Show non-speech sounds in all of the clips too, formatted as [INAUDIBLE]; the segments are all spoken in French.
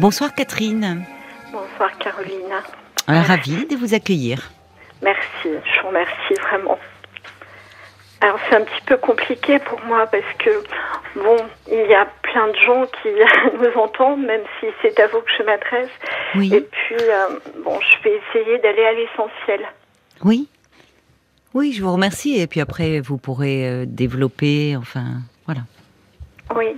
Bonsoir Catherine. Bonsoir Caroline. Ravie de vous accueillir. Merci, je vous remercie vraiment. Alors c'est un petit peu compliqué pour moi parce que bon, il y a plein de gens qui [LAUGHS] nous entendent, même si c'est à vous que je m'adresse. Oui. Et puis euh, bon, je vais essayer d'aller à l'essentiel. Oui. Oui, je vous remercie. Et puis après, vous pourrez euh, développer, enfin, voilà. Oui.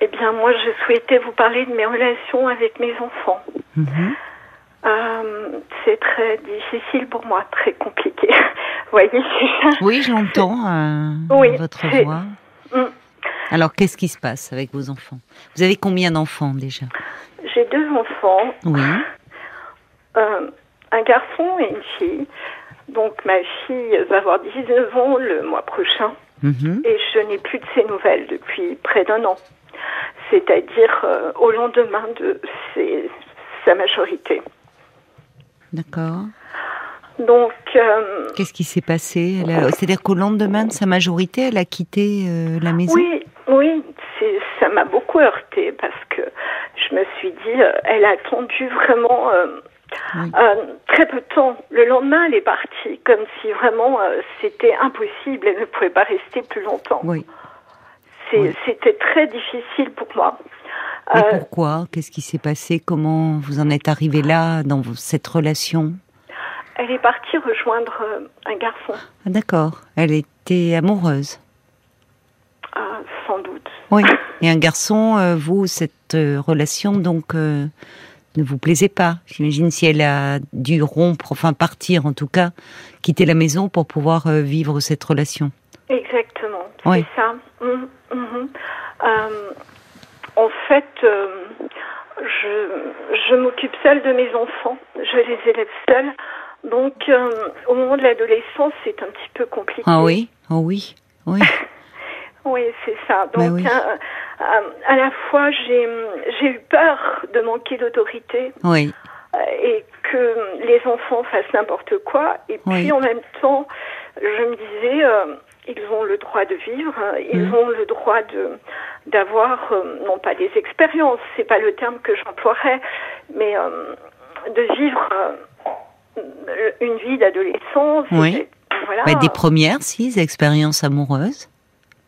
Eh bien, moi, je souhaitais vous parler de mes relations avec mes enfants. Mhm. Euh, c'est très difficile pour moi, très compliqué. Vous [LAUGHS] voyez, c'est ça. Oui, je l'entends, euh, Oui, votre voix. Mm. Alors, qu'est-ce qui se passe avec vos enfants? Vous avez combien d'enfants déjà? J'ai deux enfants, Oui. euh, un garçon et une fille. Donc, ma fille va avoir 19 ans le mois prochain. Mhm. et je n'ai plus de ses nouvelles depuis près d'un an. C'est-à-dire euh, au lendemain de ses- sa majorité. D'accord. Donc, euh, Qu'est-ce qui s'est passé? C'est-à-dire qu'au lendemain de sa majorité, elle a quitté euh, la maison? Oui, oui, ça m'a beaucoup heurté parce que je me suis dit, elle a attendu vraiment Oui. euh, très peu de temps. Le lendemain, elle est partie, comme si vraiment euh, c'était impossible, elle ne pouvait pas rester plus longtemps. Oui. C'était très difficile pour moi. Mais Euh, pourquoi? Qu'est-ce qui s'est passé? Comment vous en êtes arrivé là, dans cette relation? Elle est partie rejoindre un garçon. Ah, D'accord. Elle était amoureuse. Ah, sans doute. Oui. [LAUGHS] Et un garçon, vous, cette relation, donc, ne vous plaisait pas. J'imagine si elle a dû rompre, enfin partir en tout cas, quitter la maison pour pouvoir euh, vivre cette relation. Exactement, Oui. c'est ça. Mhm, mhm. Euh, en fait, euh, je, je m'occupe seule de mes enfants. Je les élève seule. Donc, euh, au moment de l'adolescence, c'est un petit peu compliqué. Ah oui? Oh oui? Oui. [LAUGHS] Oui, c'est ça. Bah Donc, oui. euh, à la fois, j'ai eu peur de manquer d'autorité Oui. euh, et que les enfants fassent n'importe quoi. Et puis en même temps, je me disais, euh, ils ont le droit de vivre, hein, ils Mhm. ont le droit de d'avoir, euh, non pas des expériences, c'est pas le terme que j'emploierais, mais euh, de vivre une vie d'adolescence. Oui. Voilà. Bah, des premières, si, expériences amoureuses.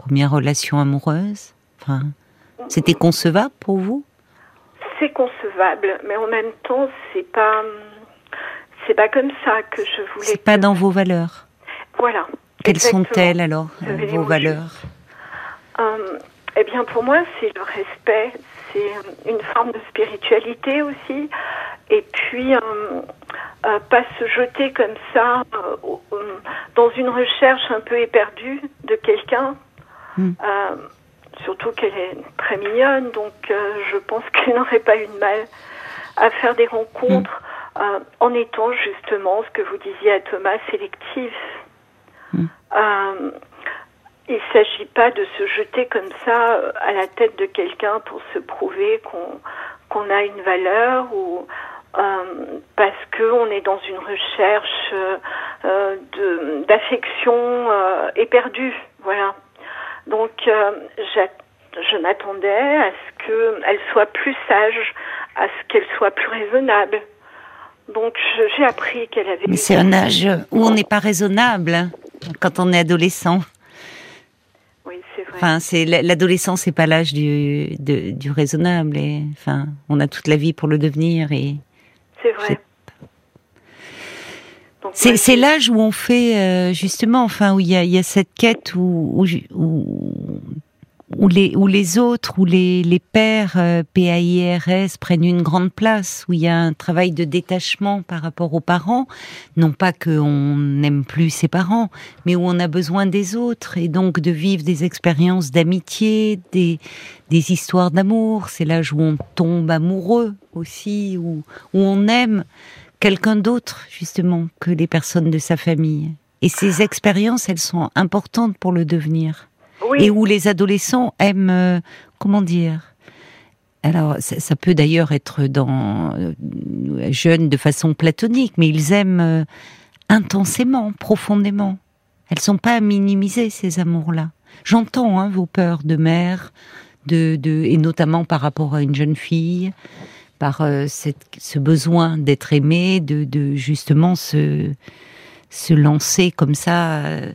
Première relation amoureuse? Enfin, c'était concevable pour vous? C'est concevable, mais en même temps, c'est pas c'est pas comme ça que je voulais. C'est pas dans vos valeurs. Voilà. Quelles sont-elles alors, euh, vos valeurs? Euh, eh bien, pour moi, c'est le respect, c'est une forme de spiritualité aussi, et puis euh, euh, pas se jeter comme ça euh, dans une recherche un peu éperdue de quelqu'un. Hmm. Euh, surtout qu'elle est très mignonne, donc euh, je pense [LAUGHS] qu'elle n'aurait pas eu de mal à faire des rencontres euh, en étant justement ce que vous disiez à Thomas sélectif. Euh, il ne s'agit pas de se jeter comme ça à la tête de quelqu'un pour se prouver qu'on qu'on a une valeur ou euh, parce qu'on est dans une recherche euh, d'affection euh, éperdue. Voilà. Donc, euh, je m'attendais à ce qu'elle soit plus sage, à ce qu'elle soit plus raisonnable. Donc, j'ai appris qu'elle avait... Mais c'est un âge où on n'est pas raisonnable hein, quand on est adolescent. Oui, c'est vrai. Enfin, c'est l'adolescence, c'est pas l'âge du, du raisonnable. Et, enfin, on a toute la vie pour le devenir. Et c'est vrai. C'est l'âge où on fait euh, justement, enfin, où il y a, il y a cette quête où où, où, où les où les autres, où les les pères euh, PAIRS prennent une grande place, où il y a un travail de détachement par rapport aux parents, non pas qu'on n'aime plus ses parents, mais où on a besoin des autres et donc de vivre des expériences d'amitié, des des histoires d'amour. C'est l'âge où on tombe amoureux aussi, où où on aime quelqu'un d'autre justement que les personnes de sa famille. Et ces expériences, elles sont importantes pour le devenir oui, et où les adolescents aiment, euh, comment dire? Alors, ça, ça peut d'ailleurs être dans euh, jeunes de façon platonique, mais ils aiment euh, intensément, profondément. Elles sont pas à minimiser ces amours-là. J'entends hein, vos peurs de mère, de, de, et notamment par rapport à une jeune fille, par euh, cette, ce besoin d'être aimé, de, de, justement se, se lancer comme ça euh,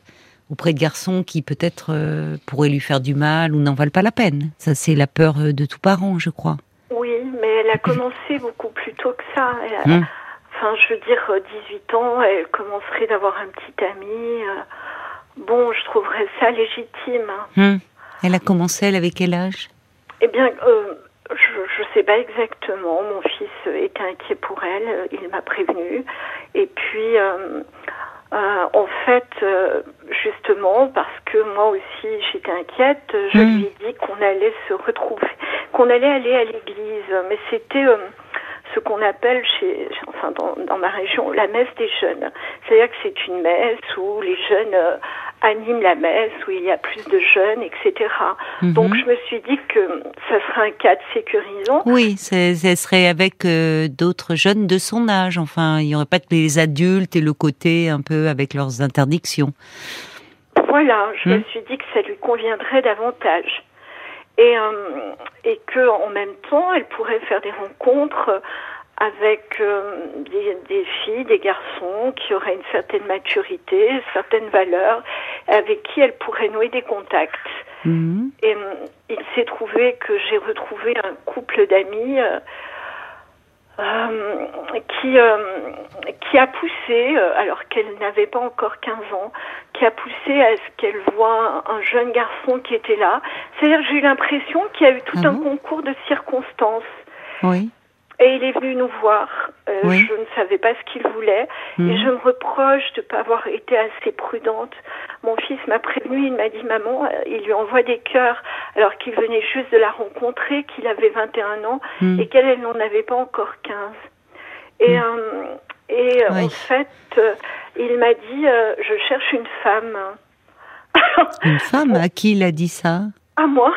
auprès de garçons qui peut-être euh, pourraient lui faire du mal ou n'en valent pas la peine. Ça, c'est la peur de tout parent, je crois. Oui, mais elle a commencé beaucoup plus tôt que ça. Elle a, hum. Enfin, je veux dire, 18 ans, elle commencerait d'avoir un petit ami. Bon, je trouverais ça légitime. Hum. Elle a commencé, elle, avec quel âge? Eh bien, euh, je ne sais pas exactement. Mon fils était inquiet pour elle. Il m'a prévenu. Et puis, euh, euh, en fait, justement, parce que moi aussi j'étais inquiète, je hmm. lui ai dit qu'on allait se retrouver, qu'on allait aller à l'église. Mais c'était ce qu'on appelle chez, enfin dans, dans, ma région, la messe des jeunes. C'est-à-dire que c'est une messe où les jeunes anime la messe, où il y a plus de jeunes, etc. Mhm. Donc je me suis dit que ça serait un cadre sécurisant. Oui, ce serait avec euh, d'autres jeunes de son âge. Enfin, il n'y aurait pas que les adultes et le côté un peu avec leurs interdictions. Voilà, je me hmm. suis dit que ça lui conviendrait davantage. Et, euh, et que en même temps, elle pourrait faire des rencontres avec euh, des, filles, des garçons qui auraient une certaine maturité, certaines valeurs, avec qui elle pourrait nouer des contacts. Mhm. Et euh, il s'est trouvé que j'ai retrouvé un couple d'amis euh, qui, qui a poussé, alors qu'elle n'avait pas encore 15 ans, qui a poussé à ce qu'elle voit un, jeune garçon qui était là. C'est-à-dire j'ai eu l'impression qu'il y a eu tout ah un concours de circonstances. Oui. Et il est venu nous voir. Euh, je ne savais pas ce qu'il voulait. Et mhm. je me reproche de ne pas avoir été assez prudente. Mon fils m'a prévenu, il m'a dit, maman, euh, il lui envoie des cœurs alors qu'il venait juste de la rencontrer, qu'il avait 21 ans mhm. et qu'elle, elle n'en avait pas encore 15. Et, mhm. euh, et en fait, il m'a dit, je cherche une femme. une femme À [LAUGHS] qui il a dit ça? À moi.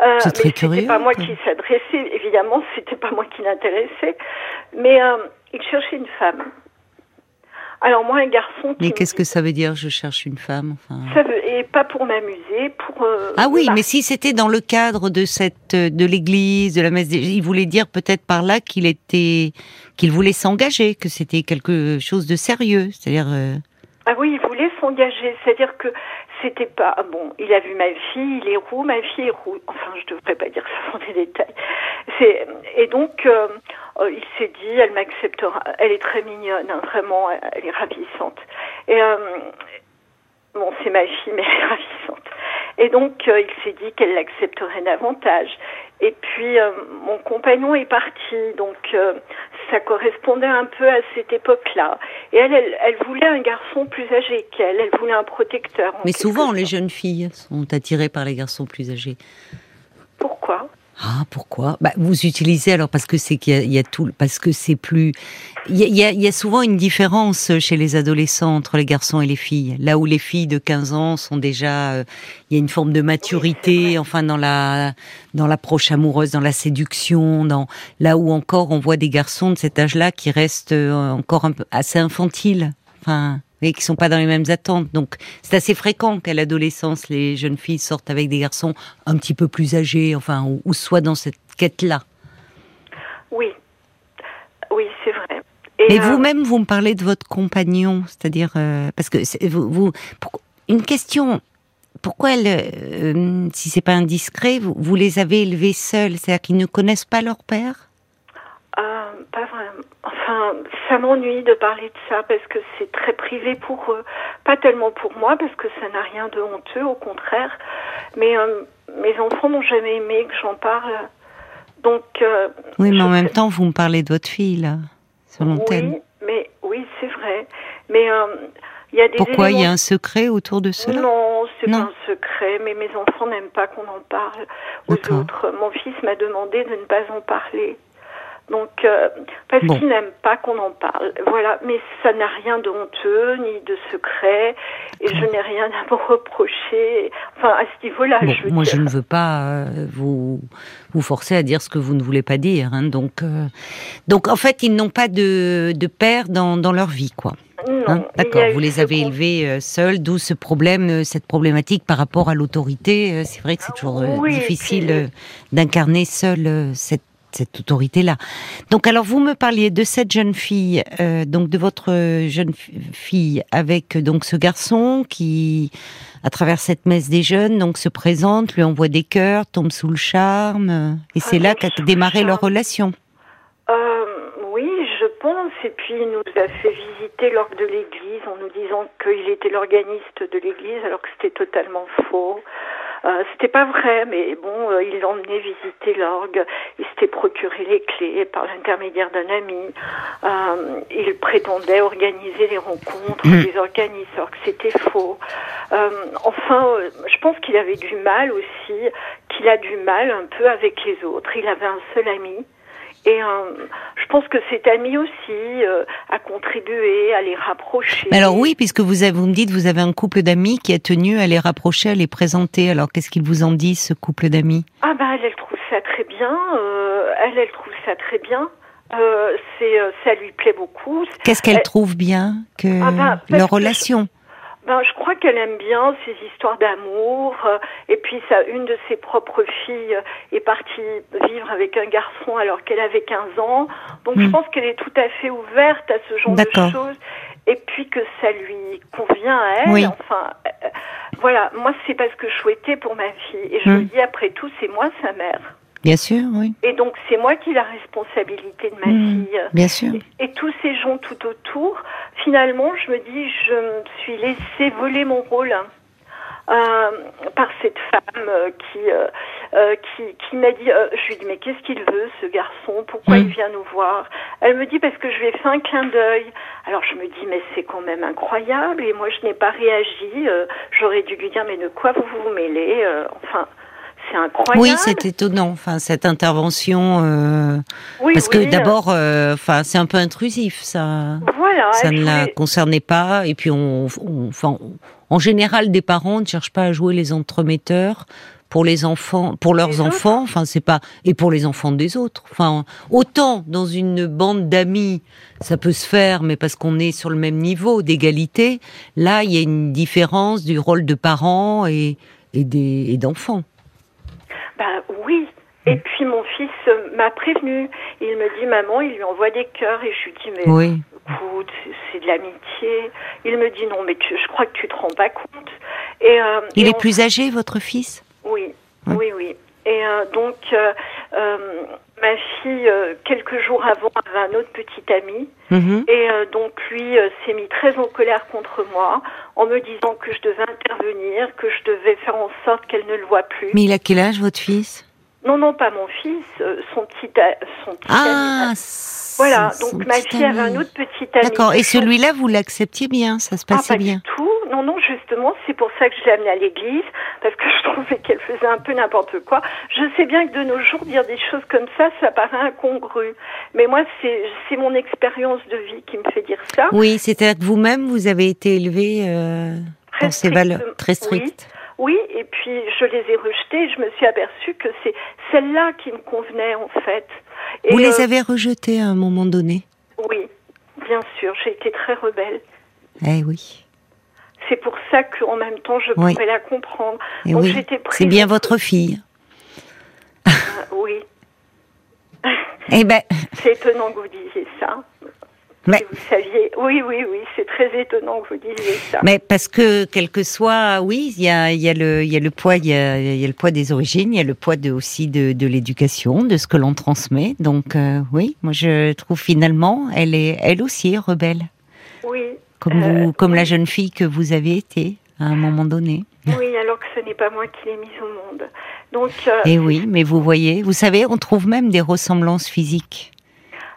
Euh, c'est très curieux. [LAUGHS] C'était pas moi qui s'adressait, évidemment, c'était pas moi qui l'intéressait, mais euh, il cherchait une femme. Alors moi, un garçon. mais qu'est-ce que ça veut dire Je cherche une femme. Enfin... Ça veut et pas pour m'amuser, pour. Euh, ah oui, mais si c'était dans le cadre de cette de l'église, de la messe, il voulait dire peut-être par là qu'il était qu'il voulait s'engager, que c'était quelque chose de sérieux, c'est-à-dire. Ah oui, il voulait s'engager, c'est-à-dire que c'était pas bon. Il a vu ma fille, il est roux, ma fille est roux. Enfin, je devrais pas dire ça dans des détails. C'est et donc euh, euh, il s'est dit, elle m'acceptera. Elle est très mignonne, hein, vraiment, elle est ravissante. Et euh, bon, c'est ma fille, mais elle est ravissante. Et donc il s'est dit qu'elle l'accepterait davantage. Et puis mon compagnon est parti, donc ça correspondait un peu à cette époque-là. Et elle, elle, voulait un garçon plus âgé qu'elle, elle voulait un protecteur. Mais souvent, les jeunes filles sont attirées par les garçons plus âgés. Pourquoi? Ah, pourquoi? Bah, Vous utilisez alors parce que c'est qu'il y, a tout, parce que c'est plus. Il y, a, il y, a, souvent une différence chez les adolescents entre les garçons et les filles. Là où les filles de 15 ans sont déjà, euh, il y a une forme de maturité, enfin dans la dans l'approche amoureuse, dans la séduction, dans là où encore on voit des garçons de cet âge-là qui restent euh, encore un peu assez infantiles. Enfin, et qui sont pas dans les mêmes attentes. Donc, c'est assez fréquent qu'à l'adolescence, les jeunes filles sortent avec des garçons un petit peu plus âgés, enfin, ou, soit dans cette quête-là. Oui, oui, c'est vrai. Et, euh, vous-même, vous me parlez de votre compagnon, c'est-à-dire euh, parce que vous, vous une question. Pourquoi, elle, euh, si c'est pas indiscret, vous, vous les avez élevés seuls, c'est-à-dire qu'ils ne connaissent pas leur père? Pas vraiment. Enfin, ça m'ennuie de parler de ça parce que c'est très privé pour eux. Pas tellement pour moi parce que ça n'a rien de honteux, au contraire. Mais euh, mes enfants n'ont jamais aimé que j'en parle. Donc. Euh, oui, mais en même temps, vous me parlez de votre fille là, sur l'antenne. Oui, mais oui, c'est vrai. Mais euh, il y a des. Pourquoi il y a un secret autour de cela? Non, c'est pas un secret. Mais mes enfants n'aiment pas qu'on en parle aux autres. Mon fils m'a demandé de ne pas en parler. Donc, euh, parce qu'il n'aime pas qu'on en parle. Voilà, mais ça n'a rien de honteux ni de secret, et je n'ai rien à me reprocher. Enfin, à ce niveau-là, je Moi, je ne veux pas euh, vous vous forcer à dire ce que vous ne voulez pas dire. Hein, donc, euh, donc, en fait, ils n'ont pas de, de père dans, dans leur vie, quoi. Hein, d'accord, vous les avez élevés euh, seuls, d'où ce problème, euh, cette problématique par rapport à l'autorité. Euh, c'est vrai que c'est toujours difficile d'incarner seul cette, cette autorité-là. Donc, alors, vous me parliez de cette jeune fille, donc de votre jeune fille avec donc ce garçon qui, à travers cette messe des jeunes, donc se présente, lui envoie des cœurs, tombe sous le charme, et c'est là qu'a démarré leur relation. oui, je pense, et puis il nous a fait visiter l'orgue de l'église en nous disant qu'il était l'organiste de l'église alors que c'était totalement faux. Euh, c'était pas vrai, mais bon, euh, il l'emmenait visiter l'orgue. Il s'était procuré les clés par l'intermédiaire d'un ami. Euh, il prétendait organiser les rencontres mmh. des organismes, alors que c'était faux. Enfin, je pense qu'il avait du mal aussi, qu'il a du mal un peu avec les autres. Il avait un seul ami. Et euh, je pense que cet ami aussi euh, a contribué à les rapprocher. Mais alors oui, puisque vous, avez, vous me dites vous avez un couple d'amis qui a tenu à les rapprocher, à les présenter. Alors qu'est-ce qu'il vous en dit ce couple d'amis? Ah bah elle, elle trouve ça très bien. Euh, elle, elle trouve ça très bien. Euh, c'est, euh, ça lui plaît beaucoup. Qu'est-ce qu'elle trouve bien que ah bah, leur relation? Ben, je crois qu'elle aime bien ces histoires d'amour. Euh, et puis, ça, une de ses propres filles est partie vivre avec un garçon alors qu'elle avait 15 ans. Donc, je hmm. pense qu'elle est tout à fait ouverte à ce genre de choses. Et puis que ça lui convient à elle. Enfin, euh, voilà. Moi, c'est pas ce que je souhaitais pour ma fille. Et je me dis, après tout, c'est moi sa mère. Bien sûr, oui. Et donc c'est moi qui ai la responsabilité de ma mmh, fille. Bien sûr. Et, tous ces gens tout autour, finalement, je me dis, je me suis laissé voler mon rôle. Hein, euh, par cette femme euh, qui, euh, qui, qui m'a dit, je lui dis mais qu'est-ce qu'il veut ce garçon? Pourquoi il mmh. vient nous voir? Elle me dit parce que je lui ai fait un clin d'œil. Alors je me dis mais c'est quand même incroyable et moi je n'ai pas réagi. J'aurais dû lui dire mais de quoi vous vous mêlez Enfin c'est incroyable. Oui, c'est étonnant. Enfin, cette intervention. Euh, parce que d'abord, euh, enfin, c'est un peu intrusif, ça. Voilà. Ça ne la concernait pas. Et puis, on, enfin, en général, des parents ne cherchent pas à jouer les entremetteurs pour les enfants, pour leurs enfants. Enfin, c'est pas et pour les enfants des autres. Enfin, autant dans une bande d'amis, ça peut se faire, mais parce qu'on est sur le même niveau d'égalité. Là, il y a une différence du rôle de parents et et d'enfants. Ben oui. Et puis mon fils m'a prévenu. Il me dit maman, il lui envoie des cœurs et je lui dis mais écoute, c'est de l'amitié. Il me dit non mais je crois que tu te rends pas compte. Et euh, il est plus âgé votre fils? Oui, oui, oui. Et euh, donc euh, ma fille quelques jours avant avait un autre petit ami mhm. et donc lui s'est mis très en colère contre moi en me disant que je devais intervenir, que je devais faire en sorte qu'elle ne le voit plus. Mais il a quel âge votre fils? Non, non, pas mon fils, euh, son petit, son petit ah, ami. Voilà, donc ma fille avait un autre petit ami. D'accord, et celui-là, vous l'acceptiez bien, ça se passait ah, pas bien du tout. Non, non, justement, c'est pour ça que je l'ai amenée à l'église, parce que [LAUGHS] je trouvais qu'elle faisait un peu n'importe quoi. Je sais bien que de nos jours, dire des choses comme ça, ça paraît incongru. Mais moi, c'est mon expérience de vie qui me fait dire ça. Oui, c'est-à-dire que vous-même, vous avez été élevé euh, dans ces valeurs très strictes. Oui. et puis je les ai rejetées. Je me suis aperçue que c'est celle-là qui me convenait en fait. Vous les euh, avez rejetées à un moment donné Oui, bien sûr. J'ai été très rebelle. Eh oui. C'est pour ça qu'en même temps, je pouvais la comprendre. Eh oui. C'est bien votre fille. Ah, oui. Eh ben. [LAUGHS] C'est étonnant que vous disiez ça. Mais vous saviez, oui, oui, oui, c'est très étonnant que vous disiez ça. Mais parce que quel que soit, oui, il y a, y a le, il y a le poids, il y a, y a, le poids des origines, il y a le poids de, aussi de, de l'éducation, de ce que l'on transmet. Donc euh, oui, moi je trouve finalement, elle est, elle aussi rebelle. Oui. Comme vous, euh, comme la jeune fille que vous avez été à un moment donné. [LAUGHS] Oui, alors que ce n'est pas moi qui l'ai mise au monde. Donc. Euh, Et oui, mais vous voyez, vous savez, on trouve même des ressemblances physiques.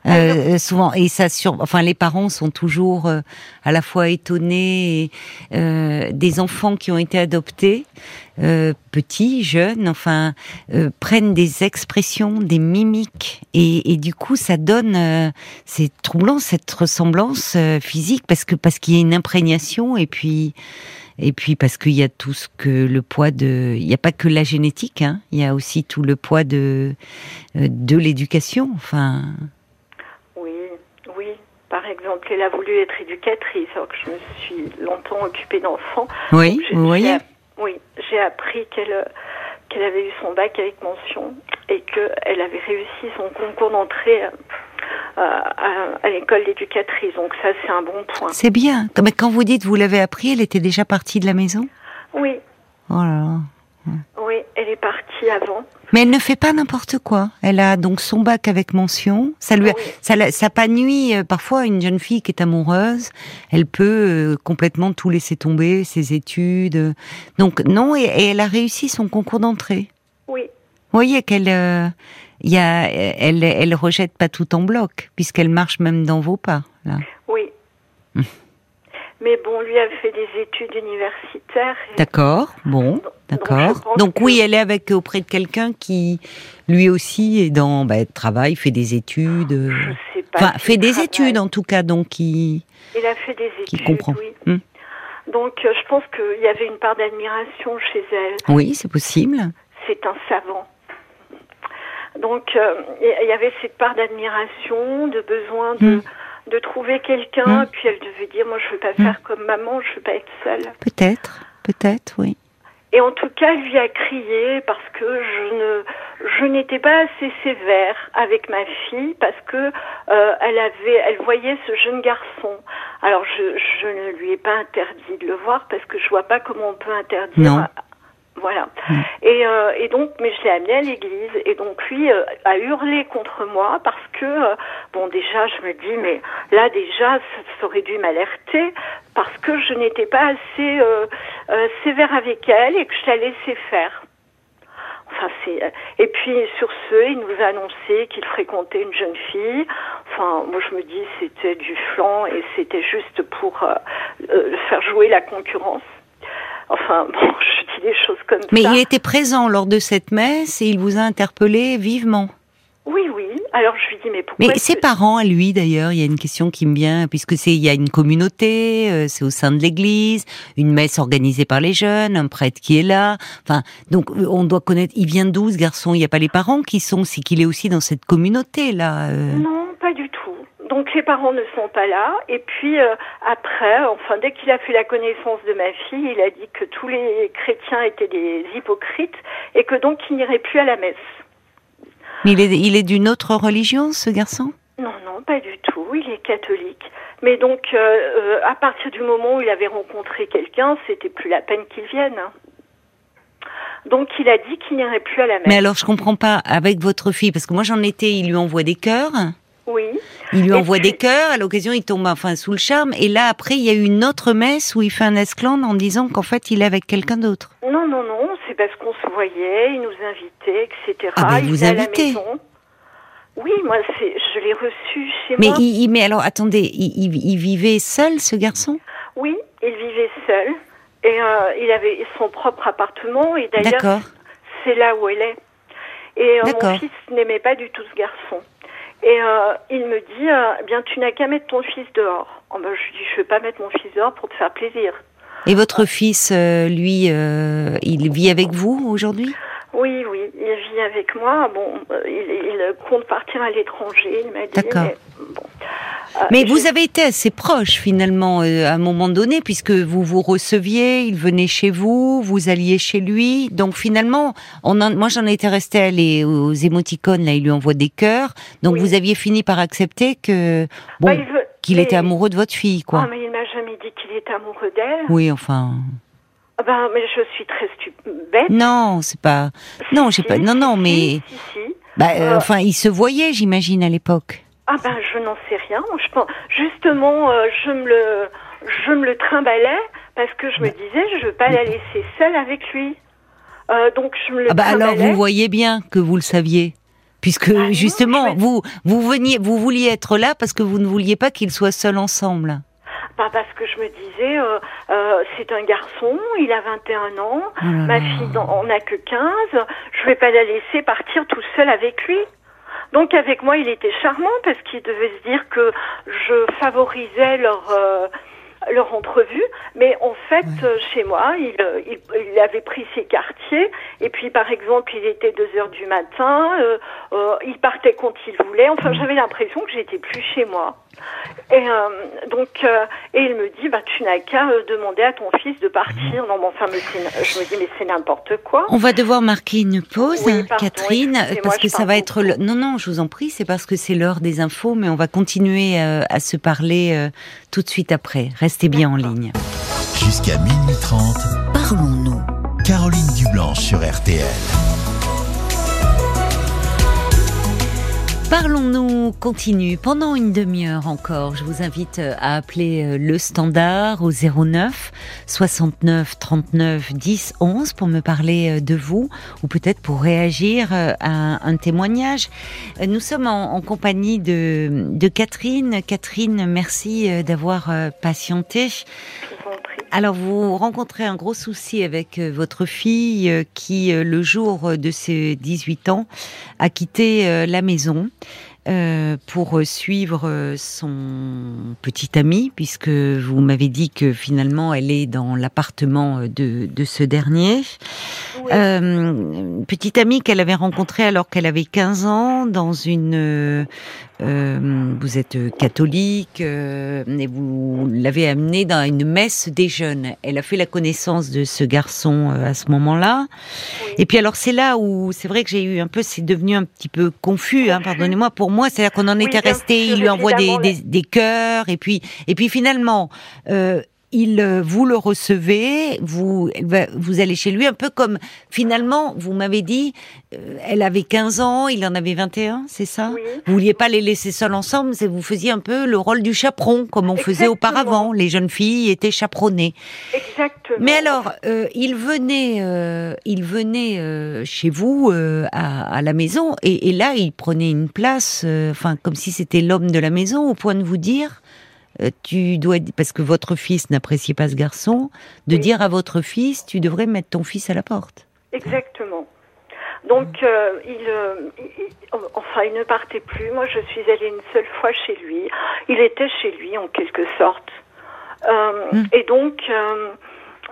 Euh, souvent et ça sur enfin les parents sont toujours euh, à la fois étonnés euh, des enfants qui ont été adoptés euh, petits jeunes enfin prennent des expressions des mimiques et, et du coup ça donne c'est troublant cette ressemblance physique parce que parce qu'il y a une imprégnation et puis et puis parce qu'il y a tout ce que le poids de, il n'y a pas que la génétique, hein, il y a aussi tout le poids de de l'éducation. Enfin, exemple, elle a voulu être éducatrice, alors que je me suis longtemps occupée d'enfants. Oui, vous voyez. Oui, j'ai appris qu'elle qu'elle avait eu son bac avec mention et qu'elle avait réussi son concours d'entrée euh, à, l'école d'éducatrice. Donc ça, c'est un bon point. C'est bien. Mais quand vous dites vous l'avez appris, elle était déjà partie de la maison? Oui. Oh là là. Oui, elle est partie avant. Mais elle ne fait pas n'importe quoi. Elle a donc son bac avec mention. Ça lui, ça, ça pas nuit. Euh, parfois, une jeune fille qui est amoureuse, elle peut euh, complètement tout laisser tomber, ses études. Donc non, et, elle a réussi son concours d'entrée. Oui. Vous voyez qu'elle, euh, y a, elle, elle rejette pas tout en bloc, puisqu'elle marche même dans vos pas. Là. Oui. Mais bon, lui a fait des études universitaires. D'accord, bon, d'accord. Donc, oui, elle est avec auprès de quelqu'un qui, lui aussi, est dans bah, travail, fait des études. Je sais pas. Enfin, fait des études en tout cas, donc qui. Il a fait des études. Qui comprend. Oui. Hmm. Donc euh, je pense qu'il y avait une part d'admiration chez elle. Oui, c'est possible. C'est un savant. Donc euh, il y avait cette part d'admiration, de besoin de. Hmm de trouver quelqu'un, hmm. puis elle devait dire, moi je veux pas hmm. faire comme maman, je veux pas être seule. Peut-être, peut-être, oui. Et en tout cas, elle lui a crié parce que je ne, je n'étais pas assez sévère avec ma fille parce que euh, elle avait, elle voyait ce jeune garçon. Alors je, je ne lui ai pas interdit de le voir parce que je vois pas comment on peut interdire voilà. Mm. Et, euh, et, donc, mais je l'ai amené à l'église et donc lui euh, a hurlé contre moi parce que, euh, bon, déjà, je me dis, mais là déjà, ça, aurait dû m'alerter parce que je n'étais pas assez sévère avec elle et que je la laissais faire. Enfin, c'est. Et puis sur ce, il nous a annoncé qu'il fréquentait une jeune fille. Enfin, moi je me dis c'était du flanc et c'était juste pour faire jouer la concurrence. Enfin, [LAUGHS] bon, je dis des choses comme Mais ça. Mais il était présent lors de cette messe et il vous a interpellé vivement. Oui, oui. Alors je lui dis mais pourquoi Mais ses parents à lui d'ailleurs, il y a une question qui me vient puisque c'est il y a une communauté, euh, c'est au sein de l'église, une messe organisée par les jeunes, un prêtre qui est là. Enfin, donc on doit connaître. Il vient d'où ce garçon? Il n'y a pas les parents qui sont, c'est qu'il est aussi dans cette communauté là. Euh? Non, pas du tout. Donc les parents ne sont pas là. Et puis euh, après, enfin dès qu'il a fait la connaissance de ma fille, il a dit que tous les chrétiens étaient des hypocrites et que donc il n'irait plus à la messe. Mais il est, il est d'une autre religion, ce garçon? Non, non, pas du tout. Il est catholique. Mais donc, euh, euh, à partir du moment où il avait rencontré quelqu'un, c'était plus la peine qu'il vienne. Donc, il a dit qu'il n'irait plus à la messe. Mais alors, je comprends pas avec votre fille, parce que moi j'en étais, il lui envoie des cœurs. Oui. Il lui envoie des cœurs, à l'occasion il tombe enfin sous le charme, et là après il y a eu une autre messe où il fait un esclandre en disant qu'en fait il est avec quelqu'un d'autre. Non, non, non, c'est parce qu'on se voyait, il nous invitait, etc. Ah ben, il vous invitait Oui, moi je l'ai reçu chez mais moi. Il, mais alors attendez, il, vivait seul ce garçon? Oui, il vivait seul, et euh, il avait son propre appartement, et d'ailleurs c'est là où elle est. Et euh, mon fils n'aimait pas du tout ce garçon. Et euh, il me dit, euh, eh bien, tu n'as qu'à mettre ton fils dehors. Oh, ben, je lui dis, je ne vais pas mettre mon fils dehors pour te faire plaisir. Et votre fils, euh, lui, il vit avec vous aujourd'hui? Oui, oui, il vit avec moi. Bon, il, compte partir à l'étranger, il m'a dit. D'accord. bon. Euh, Mais vous avez été assez proche finalement euh, à un moment donné, puisque vous vous receviez, il venait chez vous, vous alliez chez lui. Donc finalement, on moi j'en étais restée aller aux émoticônes, là il lui envoie des cœurs. Donc vous aviez fini par accepter que bon, bah, qu'il était amoureux de votre fille, quoi. Ah, mais il m'a jamais dit qu'il était amoureux d'elle. Oui, enfin. Ah ben, mais je suis très bête. Non, c'est pas. Non, j'ai pas. Non, non, mais. Bah, euh, enfin, il se voyait, j'imagine, à l'époque. Ah ben je n'en sais rien. Je pense, justement, euh, je me le, je me le trimballais parce que je me disais, je veux pas la laisser seule avec lui. Euh, donc je me le. Ah bah alors vous voyez bien que vous le saviez, puisque bah justement vous vous veniez, vous vouliez être là parce que vous ne vouliez pas qu'ils soient seuls ensemble. Pas parce que je me disais, euh, euh, c'est un garçon, il a 21 ans, oh ma fille en n'a que 15, je vais pas la laisser partir tout seul avec lui. Donc avec moi, il était charmant parce qu'il devait se dire que je favorisais leur euh, leur entrevue, mais en fait, euh, chez moi, il, il, il, avait pris ses quartiers, et puis par exemple, il était 2 heures du matin, il partait quand il voulait, enfin j'avais l'impression que j'étais plus chez moi. Et euh, donc, euh, et il me dit, bah, tu n'as qu'à euh, demander à ton fils de partir. Non, mais enfin, je me dis, mais c'est n'importe quoi. On va devoir marquer une pause, Oui, pardon, Catherine, parce que ça va être le... non non, je vous en prie, c'est parce que c'est l'heure des infos, mais on va continuer euh, à se parler euh, tout de suite après. Restez bien en ligne. Jusqu'à minuit 30, Parlons-nous. Caroline Dublanche sur RTL. Parlons-nous continue pendant une demi-heure encore. Je vous invite euh, à appeler euh, le standard au 09 69 39 10 11 pour me parler euh, de vous ou peut-être pour réagir à un témoignage. Nous sommes en, compagnie de, Catherine. Catherine, merci d'avoir patienté. Je vous en prie. Alors, vous rencontrez un gros souci avec euh, votre fille euh, qui, euh, le jour de ses 18 ans, a quitté la maison euh, pour suivre son petit ami, puisque vous m'avez dit que finalement elle est dans l'appartement de, de ce dernier. Oui. Euh, petite amie qu'elle avait rencontrée alors qu'elle avait 15 ans dans une. Euh, euh, vous êtes catholique euh, et vous l'avez amenée dans une messe des jeunes. Elle a fait la connaissance de ce garçon euh, à ce moment-là. Oui. Et puis alors c'est là où c'est vrai que j'ai eu un peu, c'est devenu un petit peu confus. Hein, pardonnez-moi. Pour moi, c'est-à-dire qu'on en Oui, était resté. Il lui envoie des, des, des cœurs et puis et puis finalement. Il, euh, vous le recevez, vous, vous allez chez lui, un peu comme finalement, vous m'avez dit, euh, elle avait 15 ans, il en avait 21, c'est ça? Oui. Vous vouliez pas les laisser seuls ensemble, c'est vous faisiez un peu le rôle du chaperon, comme on faisait auparavant. Les jeunes filles étaient chaperonnées. Exactement. Mais alors, euh, il venait, euh, il venait euh, chez vous euh, à, à la maison, et, et là, il prenait une place, euh, enfin, comme si c'était l'homme de la maison, au point de vous dire, tu dois, parce que votre fils n'appréciait pas ce garçon, de Oui. dire à votre fils, tu devrais mettre ton fils à la porte. Exactement. Donc, euh, il, euh, il- il- enfin, il ne partait plus. Moi, je suis allée une seule fois chez lui. Il était chez lui, en quelque sorte. Euh, Mm. Et donc,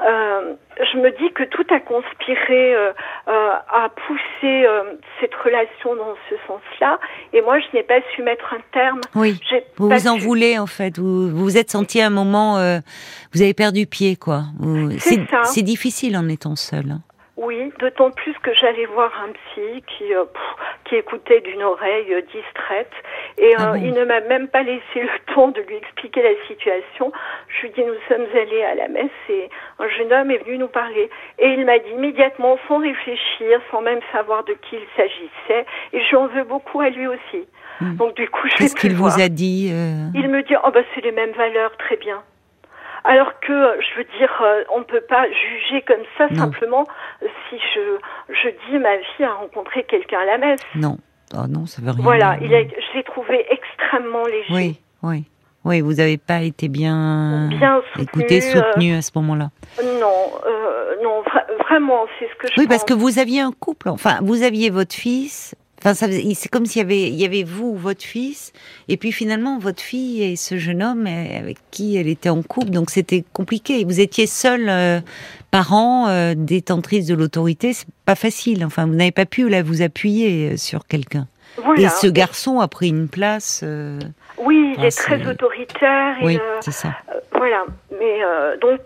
euh, je me dis que tout a conspiré euh, euh, à pousser euh, cette relation dans ce sens-là. Et moi, je n'ai pas su mettre un terme. Oui. Vous vous en voulez en fait. Vous vous vous êtes senti à un moment, euh, vous avez perdu pied quoi. Vous- C'est C'est ça. c'est difficile en étant seul. hein. Oui, d'autant plus que j'allais voir un psy qui, euh, pff, qui écoutait d'une oreille euh, distraite et Ah euh, bon il ne m'a même pas laissé le [LAUGHS] temps de lui expliquer la situation. Je lui dis nous sommes allés à la messe et un jeune homme est venu nous parler et il m'a dit immédiatement sans réfléchir, sans même savoir de qui il s'agissait et j'en veux beaucoup à lui aussi. Hmm. Donc du coup je Qu'est-ce qu'il vous a dit Il me dit, oh bah c'est les mêmes valeurs, très bien. Alors que, euh, je veux dire, euh, on ne peut pas juger comme ça Non. simplement euh, si je, je dis ma fille a rencontré quelqu'un à la messe. Non. Oh non, ça veut rien Voilà, dire. il a, je l'ai trouvé extrêmement léger. Oui, oui. Oui, vous n'avez pas été bien, Bien soutenu, écouté, soutenu à ce moment-là. Non, euh, non, vra- vraiment, c'est ce que je Oui, parce que vous aviez un couple. Enfin, vous aviez votre fils. Enfin, c'est comme s'il y avait, il y avait vous, votre fils, et puis finalement votre fille et ce jeune homme euh, avec qui elle était en couple. Donc c'était compliqué. Vous étiez seul, euh, parent, euh, détentrice de l'autorité. C'est pas facile. Enfin, vous n'avez pas pu là vous appuyer euh, sur quelqu'un. Voilà. Et ce garçon a pris une place. euh, Oui, il est très autoritaire. Oui, euh, c'est ça. voilà, mais euh, donc...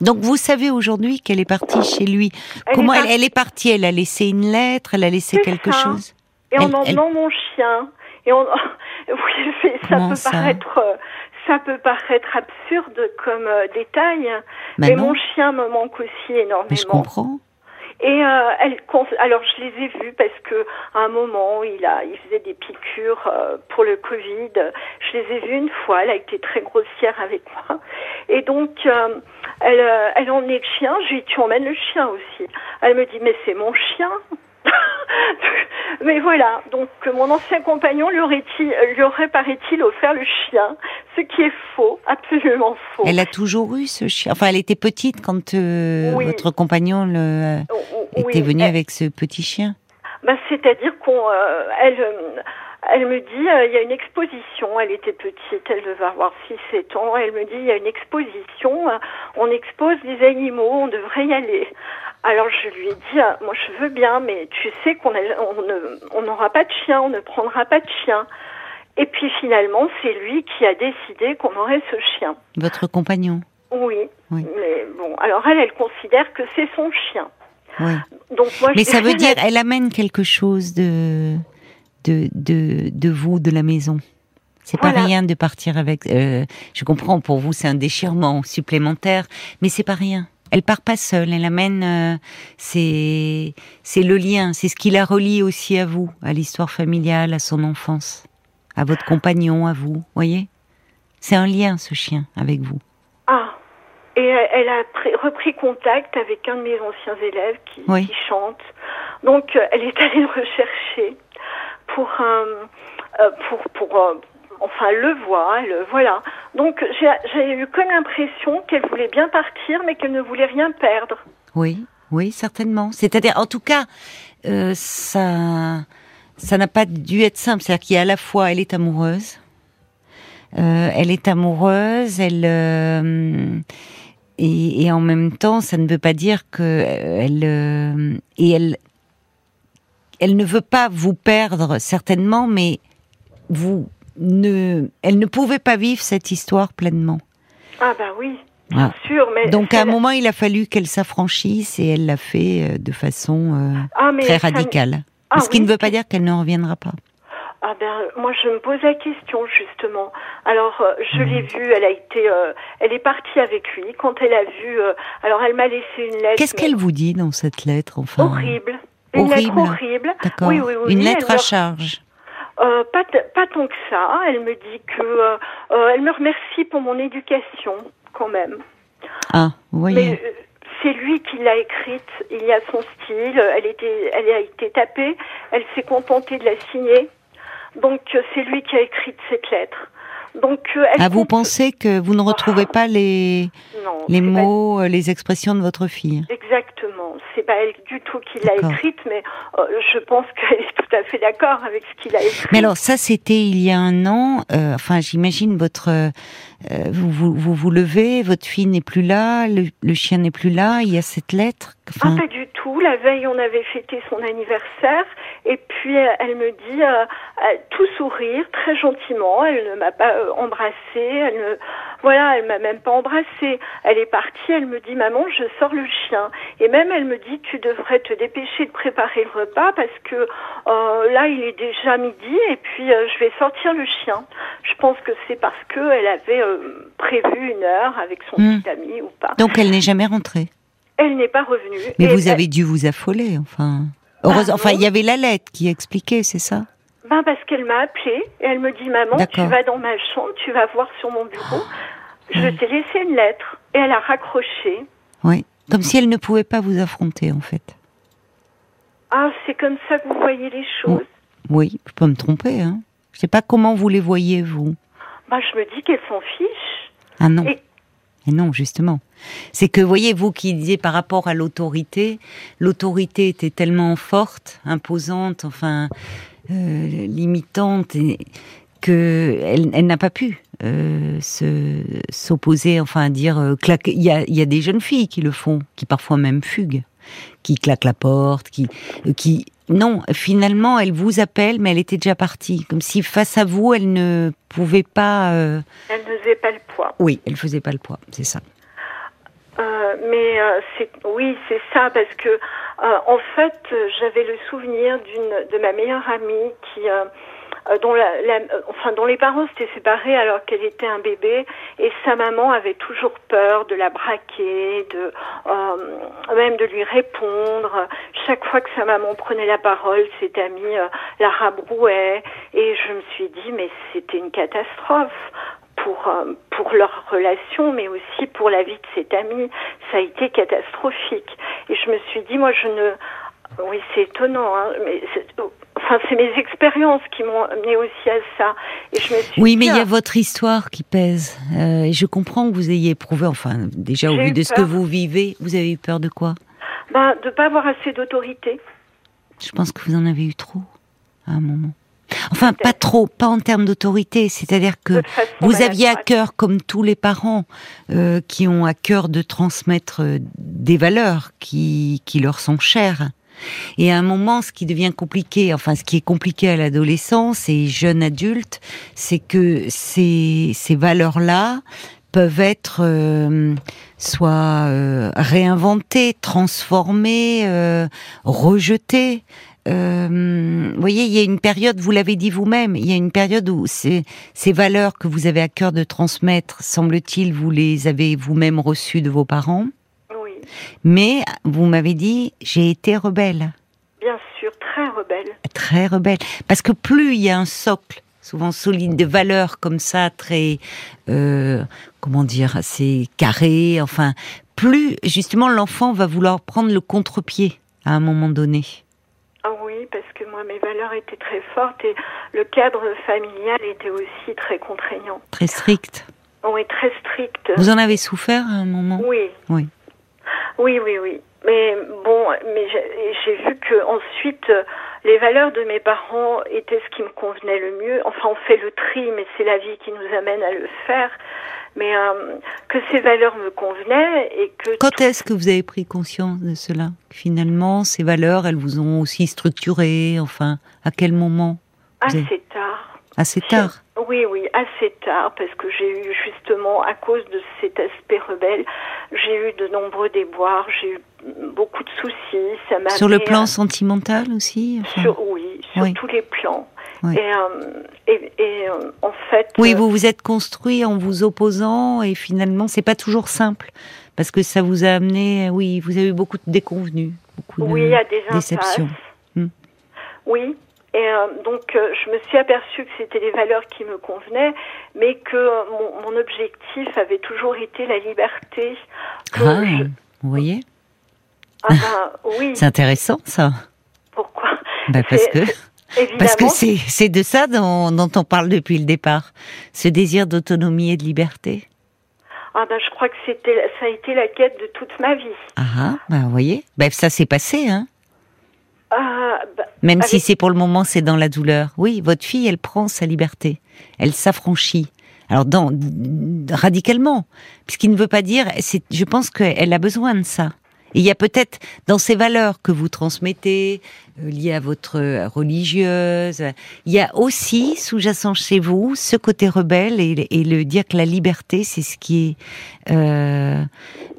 Donc vous savez aujourd'hui qu'elle est partie chez lui. elle Comment est elle, est partie? Elle a laissé une lettre Elle a laissé quelque ça. chose? Et en emmenant mon chien. Et on... [LAUGHS] oui, ça peut ça? paraître, ça peut paraître absurde comme euh, détail. Bah mais non. mon chien me manque aussi énormément. Mais je comprends. Et euh, elle, alors je les ai vus parce que à un moment il a, il faisait des piqûres euh, pour le Covid. Je les ai vus une fois. Elle a été très grossière avec [LAUGHS] moi. Et donc euh, elle, euh, elle emmenait le chien. Je lui dit tu emmènes le chien aussi. Elle me dit mais c'est mon chien. [LAUGHS] Mais voilà, donc euh, mon ancien compagnon lui aurait, lui aurait paraît-il offert le chien, ce qui est faux, absolument faux. Elle a toujours eu ce chien. Enfin, elle était petite quand euh, Oui. votre compagnon le, Oh, oh, était venu elle- avec ce petit chien. Bah, c'est-à-dire qu'on, euh, elle, euh, elle me dit, euh, il y a une exposition. Elle était petite, elle devait avoir 6-7 ans. Elle me dit, il y a une exposition. on expose des animaux, on devrait y aller. Alors je lui ai dit, ah, moi je veux bien, mais tu sais qu'on a- on ne- on n'aura pas de chien, on ne prendra pas de chien. Et puis finalement, c'est lui qui a décidé qu'on aurait ce chien. Votre compagnon? Oui. Oui. Mais bon, alors elle, elle considère que c'est son chien. Oui. Donc moi, Mais je ça veut dire, elle amène quelque chose de, de, de, de vous, de la maison. C'est pas rien de partir avec. euh, je comprends, pour vous, c'est un déchirement supplémentaire, mais c'est pas rien. Elle part pas seule, elle amène. euh, c'est c'est le lien, c'est ce qui la relie aussi à vous, à l'histoire familiale, à son enfance, à votre compagnon, à vous. Voyez, c'est un lien ce chien avec vous. Et elle, elle a pris- repris contact avec un de mes anciens élèves qui, Oui. qui chante. Donc euh, elle est [LAUGHS] allée le rechercher pour euh, pour pour euh, enfin le voir, le voilà. Donc j'ai eu comme l'impression qu'elle voulait bien partir, mais qu'elle ne voulait rien perdre. Oui, oui, certainement. C'est-à-dire, en tout cas, euh, ça, ça n'a pas dû être simple. C'est-à-dire qu'il y a à la fois, elle est amoureuse, euh, elle est amoureuse, elle euh, et, et en même temps, ça ne veut pas dire que euh, elle euh, et elle, elle ne veut pas vous perdre certainement, mais vous ne, elle ne pouvait pas vivre cette histoire pleinement. Ah bah oui, bien Ah. sûr, mais Donc à un moment, il a fallu qu'elle s'affranchisse et elle l'a fait euh, de façon euh, ah, très radicale. Ah Ce qui ne veut pas dire qu'elle ne reviendra pas. Ah ben moi je me pose la question justement. Alors euh, je l'ai Mhm. vue, elle a été, euh, elle est partie avec lui quand elle a vu. euh, alors elle m'a laissé une lettre. Qu'est-ce mais qu'elle vous dit dans cette lettre, enfin? Horrible. Une lettre Horrible. horrible. D'accord. Oui, oui, oui. Une lettre à charge. Euh, pas, tant que ça. Elle me dit que, euh, euh, elle me remercie pour mon éducation quand même. Ah, vous voyez. Mais euh, c'est lui qui l'a écrite. Il y a son style. Elle était, elle a été tapée. Elle s'est contentée de la signer. Donc euh, c'est lui qui a écrit cette lettre. Donc euh, Ah, vous pensez que vous ne retrouvez pas les, non, les pas- mots, euh, les expressions de votre fille Exactement. C'est pas elle du tout qui l'a écrite, mais euh, je pense [LAUGHS] qu'elle est tout à fait d'accord avec ce qu'il a écrit. Mais alors ça, c'était il y a un an. euh, enfin, j'imagine votre, euh, vous, vous vous vous levez, votre fille n'est plus là, le, chien n'est plus là. Il y a cette lettre. Ah, Enfin, pas du tout. La veille, on avait fêté son anniversaire. Et puis, euh, elle me dit, euh, tout sourire, très gentiment. Elle ne m'a pas embrassée. Elle ne, voilà, elle m'a même pas embrassée. Elle est partie. Elle me dit, maman, je sors le chien. Et même, elle me dit, tu devrais te dépêcher de préparer le repas parce que là, il est déjà midi. Et puis, je vais sortir le chien. Je pense que c'est parce que elle avait euh, prévu une heure avec son Hmm. petit ami ou pas. donc elle n'est jamais rentrée. Elle n'est pas revenue. Mais vous elle- avez dû vous affoler, enfin. Heureusement, enfin, il y avait la lettre qui expliquait, c'est ça? Ben parce qu'elle m'a appelée et elle me dit maman tu vas dans ma chambre, tu vas voir sur mon bureau. Je Oui. t'ai laissé une lettre et elle a raccroché. Oui. Comme si elle ne pouvait pas vous affronter, en fait. Ah c'est comme ça que vous voyez les choses? Oui, je peux me tromper, hein. Je sais pas comment vous les voyez, vous. Ben je me dis qu'elle s'en fiche. Ah non. Et- Et non, justement. C'est que, voyez, vous qui disiez par rapport à l'autorité, l'autorité était tellement forte, imposante, enfin, euh, limitante, et que elle, elle n'a pas pu euh, se s'opposer, enfin, dire euh, claquer. Il y a, il y a des jeunes filles qui le font, qui parfois même fuguent, qui claquent la porte, qui, euh, qui. Non, finalement, elle vous appelle, mais elle était déjà partie, comme si face à vous, elle ne pouvait pas. euh, Elle ne faisait pas le poids. Oui, elle faisait pas le poids, c'est ça. Euh, mais euh, c'est oui c'est ça parce que en fait j'avais le souvenir d'une de ma meilleure amie qui dont la, la- euh, enfin dont les parents s'étaient séparés alors qu'elle était un bébé et sa maman avait toujours peur de la braquer de euh, même de lui répondre chaque fois que sa maman prenait la parole cette amie euh, la rabrouait et je me suis dit mais c'était une catastrophe pour euh, pour leur relation, mais aussi pour la vie de cette amie. Ça a été catastrophique. Et je me suis dit, moi, je ne. Oui, c'est étonnant, hein, mais c'est- enfin, c'est mes expériences qui m'ont amené aussi à ça. Et je me suis Oui, mais il y a ah, votre histoire qui pèse. Euh, et je comprends que vous ayez éprouvé, enfin, déjà au vu de ce que vous vivez, vous avez eu peur de quoi? Ben, de pas avoir assez d'autorité. Je pense que vous en avez eu trop à un moment. Enfin, pas trop, pas en termes d'autorité. C'est-à-dire que vous aviez à cœur, comme tous les parents, euh, qui ont à cœur de transmettre euh, des valeurs qui, qui leur sont chères. Et à un moment, ce qui devient compliqué, enfin ce qui est compliqué à l'adolescence et jeune adulte, c'est que ces, valeurs-là peuvent être euh, soit euh, réinventées, transformées, euh, rejetées. Euh, vous voyez, il y a une période, vous l'avez dit vous-même, il y a une période où ces, ces valeurs que vous avez à cœur de transmettre, semble-t-il, vous les avez vous-même reçues de vos parents. Oui, Mais vous m'avez dit, j'ai été rebelle, bien sûr, très rebelle. très rebelle. Parce que plus il y a un socle, souvent solide, de valeurs comme ça, très, euh, comment dire, assez carré, enfin, plus justement l'enfant va vouloir prendre le contre-pied à un moment donné. Ah oui, parce que moi, mes valeurs étaient très fortes et le cadre familial était aussi très contraignant. Très strict. Est très strict. Vous en avez souffert à un moment? Oui, Oui. Oui, oui, oui. Mais bon, mais j'ai vu que ensuite euh, les valeurs de mes parents étaient ce qui me convenait le mieux. Enfin, on fait le tri, mais c'est la vie qui nous amène à le faire. Mais euh, que ces valeurs me convenaient et que Quand est-ce que vous avez pris conscience de cela? Finalement, ces valeurs, elles vous ont aussi structuré. Enfin, à quel moment avez- assez tard. Assez tard? Oui, oui, assez tard, parce que j'ai eu justement, à cause de cet aspect rebelle, j'ai eu de nombreux déboires, j'ai eu beaucoup de soucis. Ça m'a Sur le plan euh, sentimental aussi enfin sur, oui, sur Oui. tous les plans. Oui. Et, euh, et, et, euh, en fait, Oui, vous vous êtes construit en vous opposant et finalement, c'est pas toujours simple parce que ça vous a amené. Oui, vous avez eu beaucoup de déconvenus, beaucoup de oui, y a des déceptions. Hmm. Oui. Et euh, donc, euh, je me suis aperçue que c'était les valeurs qui me convenaient, mais que mon, mon objectif avait toujours été la liberté. Ah, je- vous voyez, ah ben, oui. [LAUGHS] c'est intéressant ça. Pourquoi? Bah, parce que Évidemment. parce que c'est c'est de ça dont, dont on parle depuis le départ, ce désir d'autonomie et de liberté. Ah ben, je crois que c'était, ça a été la quête de toute ma vie. Ah, ah, bah, vous voyez, bah, ça s'est passé, hein. Ah, ben, Même si c'est pour le moment, c'est dans la douleur. Oui, votre fille, elle prend sa liberté. Elle s'affranchit. Alors, dans, radicalement. Ce qui ne veut pas dire, c'est, je pense qu'elle a besoin de ça. Et il y a peut-être dans ces valeurs que vous transmettez, euh, liées à votre euh, religieuse, il y a aussi sous-jacent chez vous ce côté rebelle et, et le dire que la liberté, c'est ce qui est euh,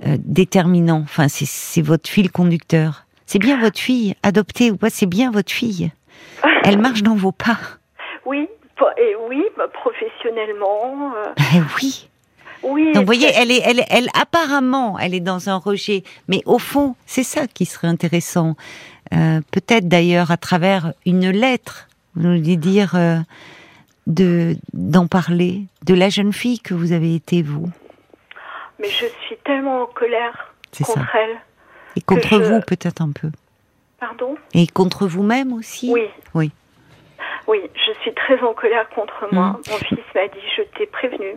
euh, déterminant. Enfin, c'est votre fil conducteur. C'est bien votre fille, adoptée ou pas, c'est bien votre fille. [LAUGHS] Elle marche dans vos pas. oui, et oui, bah, professionnellement, euh, Eh oui. oui. Donc, vous voyez, elle est, elle, elle, apparemment, elle est dans un rejet, mais au fond, c'est ça qui serait intéressant. Euh, Peut-être d'ailleurs à travers une lettre, vous voulez dire euh, de d'en parler, de la jeune fille que vous avez été vous. mais je suis tellement en colère ça. contre elle. Et contre je- vous peut-être un peu. Pardon? Et contre vous-même aussi? Oui. Oui. Oui, je suis très en colère contre moi. Mm. Mon fils m'a dit, je t'ai prévenu.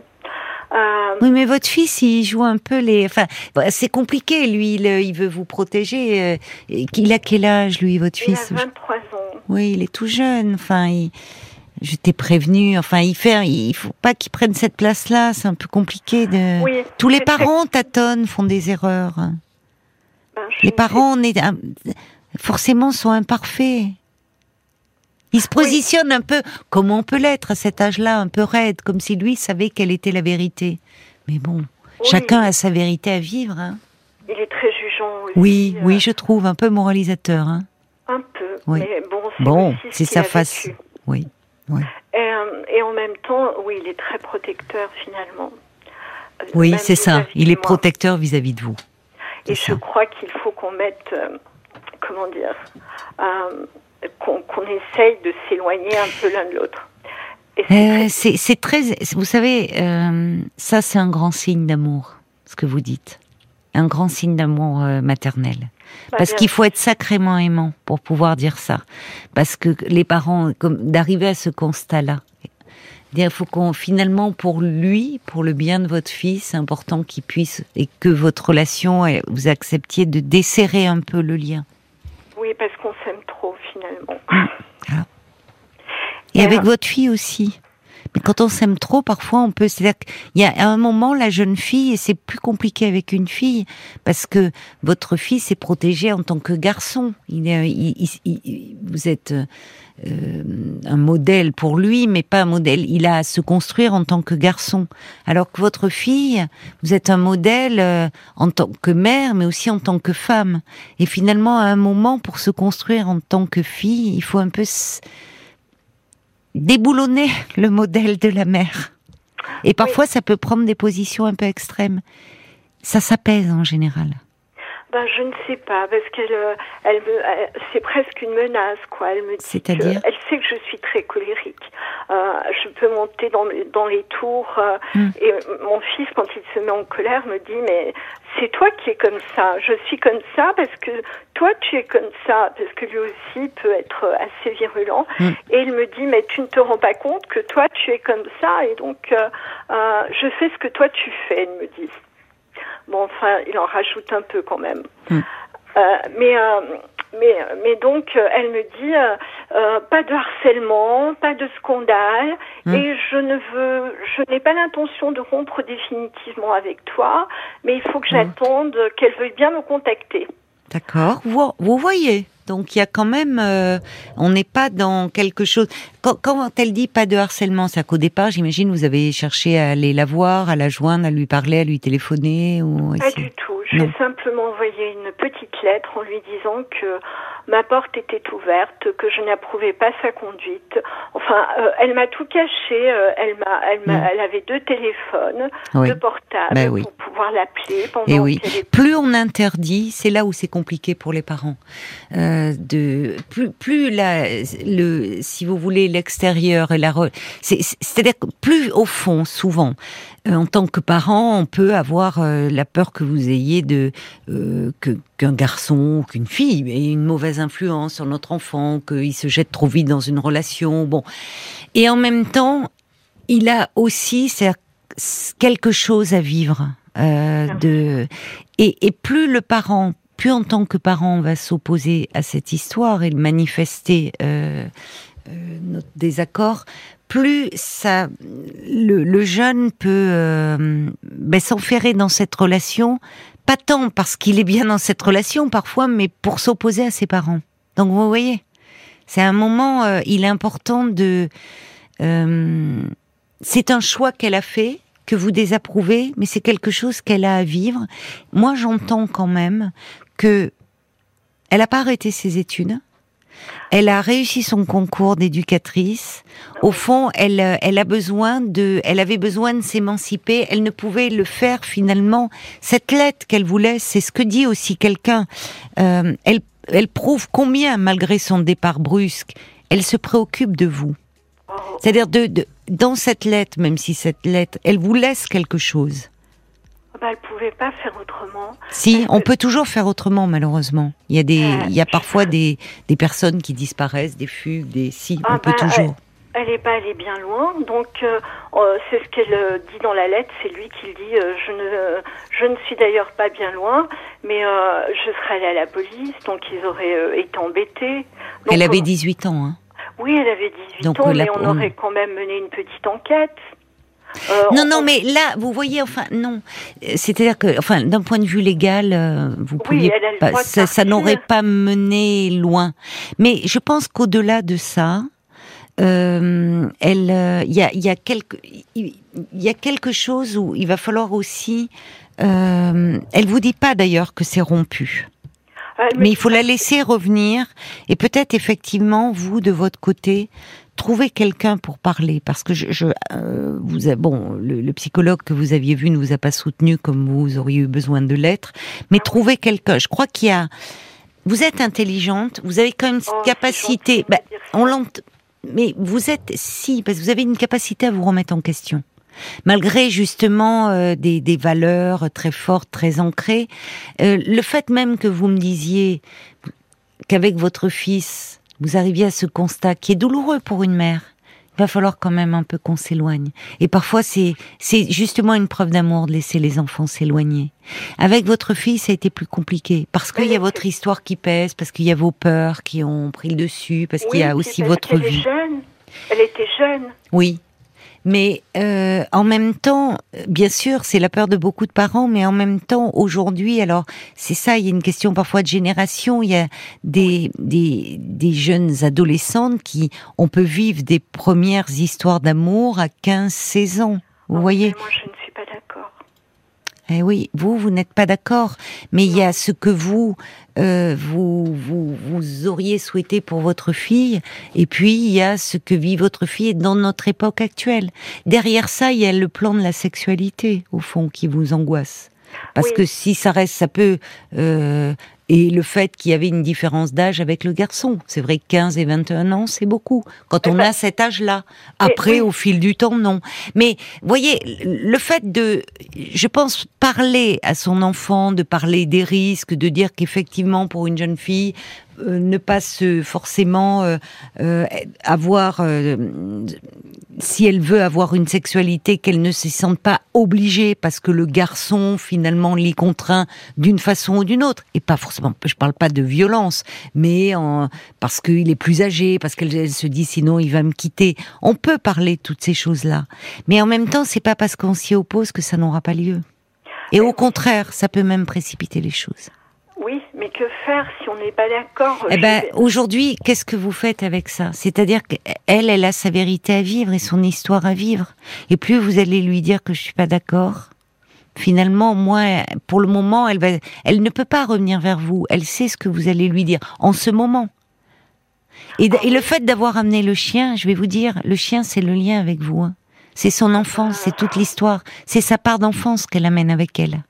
Euh, Oui, mais votre fils, il joue un peu les. Enfin, bah, c'est compliqué. Lui, il, il veut vous protéger. euh, Il a quel âge, lui, votre il a fils? 23 ans. Oui, il est tout jeune. Enfin, il- je t'ai prévenu. Enfin, il fait. Il faut pas qu'il prenne cette place-là. C'est un peu compliqué de. Oui, Tous les parents tâtonnent, font des erreurs. Ben, Les parents, on est un- forcément, sont imparfaits. Ils se positionnent un peu comme on peut l'être à cet âge-là, un peu raide, comme si lui savait quelle était la vérité. Mais bon, Oui. chacun a sa vérité à vivre. Hein. Il est très jugeant aussi. Oui, euh, oui, je trouve un peu moralisateur. Hein. Un peu. Oui. Mais bon, c'est Bon, sa face. vécu. Oui. Et, euh, et en même temps, oui, il est très protecteur finalement. Euh, Oui, c'est ça. Il est protecteur vis-à-vis de vous. Et je crois qu'il faut qu'on mette, euh, comment dire, euh, qu'on essaye de s'éloigner un peu l'un de l'autre. C'est Euh, très- c'est très. Vous savez, ça c'est un grand signe d'amour, ce que vous dites. Un grand signe d'amour maternel. bah, Parce qu'il faut être sacrément aimant pour pouvoir dire ça. Parce que les parents, d'arriver à ce constat-là, il faut qu'on finalement pour lui, pour le bien de votre fils, c'est important qu'il puisse et que votre relation, vous acceptiez de desserrer un peu le lien. Oui, parce qu'on s'aime trop finalement. Et Et avec votre fille aussi. Mais quand on s'aime trop, parfois on peut. C'est-à-dire qu'il y a un moment la jeune fille et c'est plus compliqué avec une fille parce que votre fils est protégé en tant que garçon. Il est, il, vous êtes euh, un modèle pour lui, mais pas un modèle. Il a à se construire en tant que garçon. Alors que votre fille, vous êtes un modèle euh, en tant que mère, mais aussi en tant que femme. Et finalement, à un moment, pour se construire en tant que fille, il faut un peu déboulonner [LAUGHS] le modèle de la mère. Et parfois, ça peut prendre des positions un peu extrêmes. Ça s'apaise en général. Ben, je ne sais pas, parce qu'elle, euh, elle c'est presque une menace, quoi. Elle me dit C'est-à-dire elle sait que je suis très colérique. Euh, je peux monter dans, dans les tours. Euh, hmm. Et mon fils, quand il se met en colère, me dit mais c'est toi qui es comme ça. Je suis comme ça parce que toi tu es comme ça, parce que lui aussi peut être assez virulent. Hmm. Et il me dit mais tu ne te rends pas compte que toi tu es comme ça et donc je fais ce que toi tu fais. Il me dit. Bon, enfin, il en rajoute un peu quand même. Hmm. Euh, mais, euh, mais, mais donc, euh, elle me dit pas de harcèlement, pas de scandale, hmm. et je ne veux, je n'ai pas l'intention de rompre définitivement avec toi, mais il faut que hmm. j'attende qu'elle veuille bien me contacter. D'accord. Vous, vous voyez, donc il y a quand même, euh, on n'est pas dans quelque chose. Quand, quand, elle dit pas de harcèlement, c'est qu'au départ, j'imagine, vous avez cherché à aller la voir, à la joindre, à lui parler, à lui téléphoner ou. Pas du tout. J'ai simplement envoyé une petite lettre en lui disant que ma porte était ouverte, que je n'approuvais pas sa conduite. Enfin, euh, elle m'a tout caché. Euh, elle m'a, elle, m'a, mm. elle avait deux téléphones, deux portables ben pour pouvoir l'appeler pendant. Et oui. Plus on interdit, c'est là où c'est compliqué pour les parents. Euh, de plus, plus la, le, si vous voulez, l'extérieur et la, c'est, c'est-à-dire que plus au fond, souvent, en tant que parent, on peut avoir euh, la peur que vous ayez de euh, qu'un garçon ou qu'une fille ait une mauvaise influence sur notre enfant, qu'il se jette trop vite dans une relation. Bon, et en même temps, il a aussi quelque chose à vivre. de et, et plus le parent plus en tant que parent on va s'opposer à cette histoire et manifester euh, notre désaccord, plus ça, le, jeune peut euh, ben, s'enferrer dans cette relation, pas tant parce qu'il est bien dans cette relation parfois, mais pour s'opposer à ses parents. Donc vous voyez, c'est un moment, euh, il est important de... Euh, c'est un choix qu'elle a fait, que vous désapprouvez, mais c'est quelque chose qu'elle a à vivre. Moi, j'entends quand même que elle n'a pas arrêté ses études elle a réussi son concours d'éducatrice. Au fond, elle, euh, elle a besoin de, elle avait besoin de s'émanciper. Elle ne pouvait le faire finalement. Cette lettre qu'elle voulait, c'est ce que dit aussi quelqu'un. Euh, elle, elle prouve combien, malgré son départ brusque, elle se préoccupe de vous. C'est-à-dire de, de, dans cette lettre, même si cette lettre, elle vous laisse quelque chose. Bah, elle pouvait pas faire autrement. Si, on peut toujours faire autrement, malheureusement. Il y a des, il y a parfois des, des personnes qui disparaissent, des fugues, des si, on ah, peut bah, toujours. Elle n'est pas allée bien loin, donc euh, euh, c'est ce qu'elle euh, dit dans la lettre, c'est lui qui le dit. je ne, je ne suis d'ailleurs pas bien loin, mais je serais allée à la police, donc ils auraient été embêtés. elle avait 18 ans, hein Oui, elle avait 18 donc, ans, mais on aurait quand même mené une petite enquête. Euh, non, non, mais là, vous voyez, enfin, non. C'est-à-dire que, enfin, d'un point de vue légal, euh, vous pouviez pas, ça, n'aurait pas mené loin. Mais je pense qu'au-delà de ça, euh, elle, il y a, y a quelque, il y a quelque chose où il va falloir aussi. elle vous dit pas d'ailleurs que c'est rompu. mais il faut la laisser revenir et peut-être effectivement vous de votre côté trouver quelqu'un pour parler, parce que je, euh, vous a, bon, le, psychologue que vous aviez vu ne vous a pas soutenu comme vous auriez eu besoin de l'être, mais trouver quelqu'un. Je crois qu'il y a, vous êtes intelligente, vous avez quand même cette oh, capacité. Bah, on mais vous êtes si, parce que vous avez une capacité à vous remettre en question. Malgré justement euh, des, des, valeurs très fortes, très ancrées, euh, le fait même que vous me disiez qu'avec votre fils, vous arriviez à ce constat qui est douloureux pour une mère, il va falloir quand même un peu qu'on s'éloigne. Et parfois, c'est c'est justement une preuve d'amour de laisser les enfants s'éloigner. Avec votre fille, ça a été plus compliqué parce qu'il y a votre histoire qui pèse, parce qu'il y a vos peurs qui ont pris le dessus, parce qu'il y a aussi votre vie. Elle était jeune. Oui, Mais euh, en même temps, bien sûr, c'est la peur de beaucoup de parents, mais en même temps, aujourd'hui, alors c'est ça, il y a une question parfois de génération. Il y a des, des, des jeunes adolescentes qui, on peut vivre des premières histoires d'amour à 15-16 ans. Vous Oh, voyez mais Moi, je ne suis pas d'accord. Eh oui, vous, vous n'êtes pas d'accord, mais il y a ce que vous, euh, vous, vous, vous auriez souhaité pour votre fille, et puis il y a ce que vit votre fille dans notre époque actuelle. Derrière ça, il y a le plan de la sexualité, au fond, qui vous angoisse. Parce Oui. que si ça reste, ça peut... euh, et le fait qu'il y avait une différence d'âge avec le garçon. C'est vrai que 15 et 21 ans, c'est beaucoup. Quand Eh on ben, a cet âge-là. Après, oui. au fil du temps, non. Mais, voyez, le fait de, je pense, parler à son enfant, de parler des risques, de dire qu'effectivement, pour une jeune fille, euh, ne pas se forcément euh, euh, avoir, euh, si elle veut avoir une sexualité, qu'elle ne se sente pas obligée parce que le garçon finalement l'y contraint d'une façon ou d'une autre. Et pas forcément, je parle pas de violence, mais en, parce qu'il est plus âgé, parce qu'elle elle se dit sinon il va me quitter. On peut parler de toutes ces choses-là, mais en même temps, c'est pas parce qu'on s'y oppose que ça n'aura pas lieu. Et au contraire, ça peut même précipiter les choses. Oui, mais que faire si on n'est pas d'accord Eh ben, aujourd'hui, qu'est-ce que vous faites avec ça? C'est-à-dire qu'elle, elle a sa vérité à vivre et son histoire à vivre. Et plus vous allez lui dire que je suis pas d'accord, finalement, moi, pour le moment, elle va, elle ne peut pas revenir vers vous. Elle sait ce que vous allez lui dire en ce moment. Et le fait d'avoir amené le chien, je vais vous dire, le chien, c'est le lien avec vous. hein. C'est son enfance, c'est toute l'histoire, c'est sa part d'enfance qu'elle amène avec elle.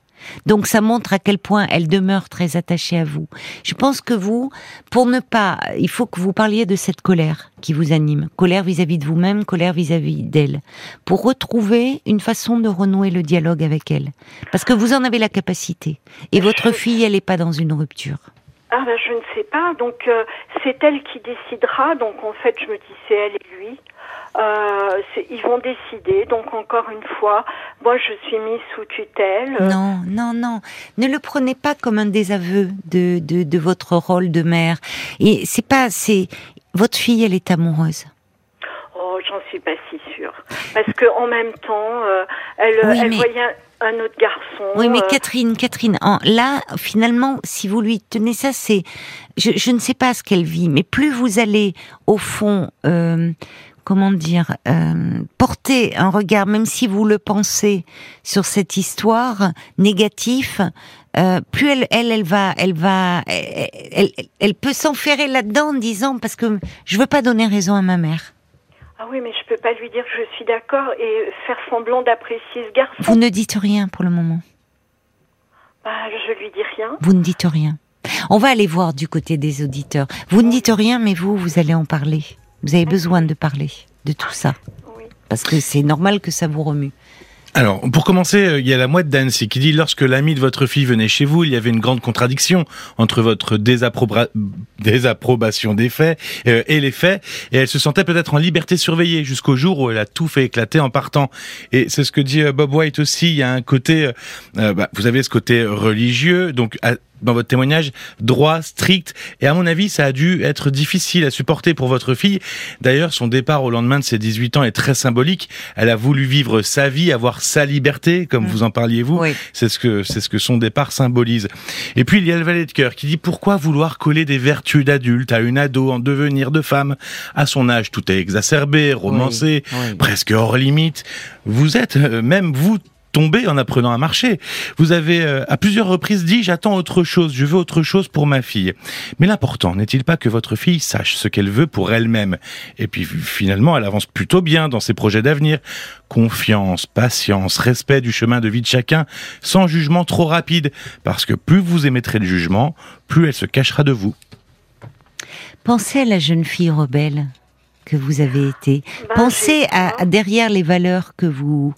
Donc ça montre à quel point elle demeure très attachée à vous. Je pense que vous, pour ne pas, il faut que vous parliez de cette colère qui vous anime, colère vis-à-vis de vous-même, colère vis-à-vis d'elle, pour retrouver une façon de renouer le dialogue avec elle. Parce que vous en avez la capacité. Et votre fille, elle n'est pas dans une rupture. Ah ben je ne sais pas. Donc euh, c'est elle qui décidera. Donc en fait je me dis c'est elle et lui. Euh, ils vont décider. Donc encore une fois, moi je suis mise sous tutelle. Non, non, non. Ne le prenez pas comme un désaveu de, de, de votre rôle de mère. Et c'est pas, c'est, votre fille, elle est amoureuse. Oh, j'en suis pas si sûre. Parce que en même temps, euh, elle, Oui, elle mais- voyait un, un autre garçon. Oui, mais euh, Catherine, Catherine, en- là, finalement, si vous lui tenez ça, c'est, je, je ne sais pas ce qu'elle vit, mais plus vous allez, au fond, euh, comment dire, euh, porter un regard, même si vous le pensez, sur cette histoire négatif, euh, plus elle, elle, elle va, elle va, elle, elle, elle peut s'enferrer là-dedans en disant parce que je veux pas donner raison à ma mère. Ah oui, mais je peux pas lui dire que je suis d'accord et faire semblant d'apprécier ce garçon. Vous ne dites rien pour le moment. Bah, je lui dis rien. Vous ne dites rien. On va aller voir du côté des auditeurs. Vous ne dites rien, mais vous, vous allez en parler. Vous avez besoin de parler de tout ça. Oui. Parce que c'est normal que ça vous remue. Alors, pour commencer, euh, il y a la mouette d'Annecy qui dit lorsque l'ami de votre fille venait chez vous, il y avait une grande contradiction entre votre désapproba- désapprobation des faits euh, et les faits, et elle se sentait peut-être en liberté surveillée jusqu'au jour où elle a tout fait éclater en partant. Et c'est ce que dit euh, Bob White aussi. Il y a un côté, euh, bah, vous avez ce côté religieux, donc. à- dans votre témoignage, droit, strict, et à mon avis, ça a dû être difficile à supporter pour votre fille. D'ailleurs, son départ au lendemain de ses 18 ans est très symbolique. Elle a voulu vivre sa vie, avoir sa liberté, comme vous en parliez vous. Oui. C'est ce que c'est ce que son départ symbolise. Et puis il y a le valet de cœur qui dit pourquoi vouloir coller des vertus d'adulte à une ado en devenir de femme? À son âge, tout est exacerbé, romancé, Oui, oui. presque hors limite. Vous êtes euh, même vous tombé en apprenant à marcher. Vous avez euh, à plusieurs reprises dit j'attends autre chose, je veux autre chose pour ma fille. Mais l'important n'est-il pas que votre fille sache ce qu'elle veut pour elle-même? Et puis finalement, elle avance plutôt bien dans ses projets d'avenir. Confiance, patience, respect du chemin de vie de chacun, sans jugement trop rapide, parce que plus vous émettrez le jugement, plus elle se cachera de vous. Pensez à la jeune fille rebelle que vous avez été. Ben, Pensez à, derrière les valeurs que vous,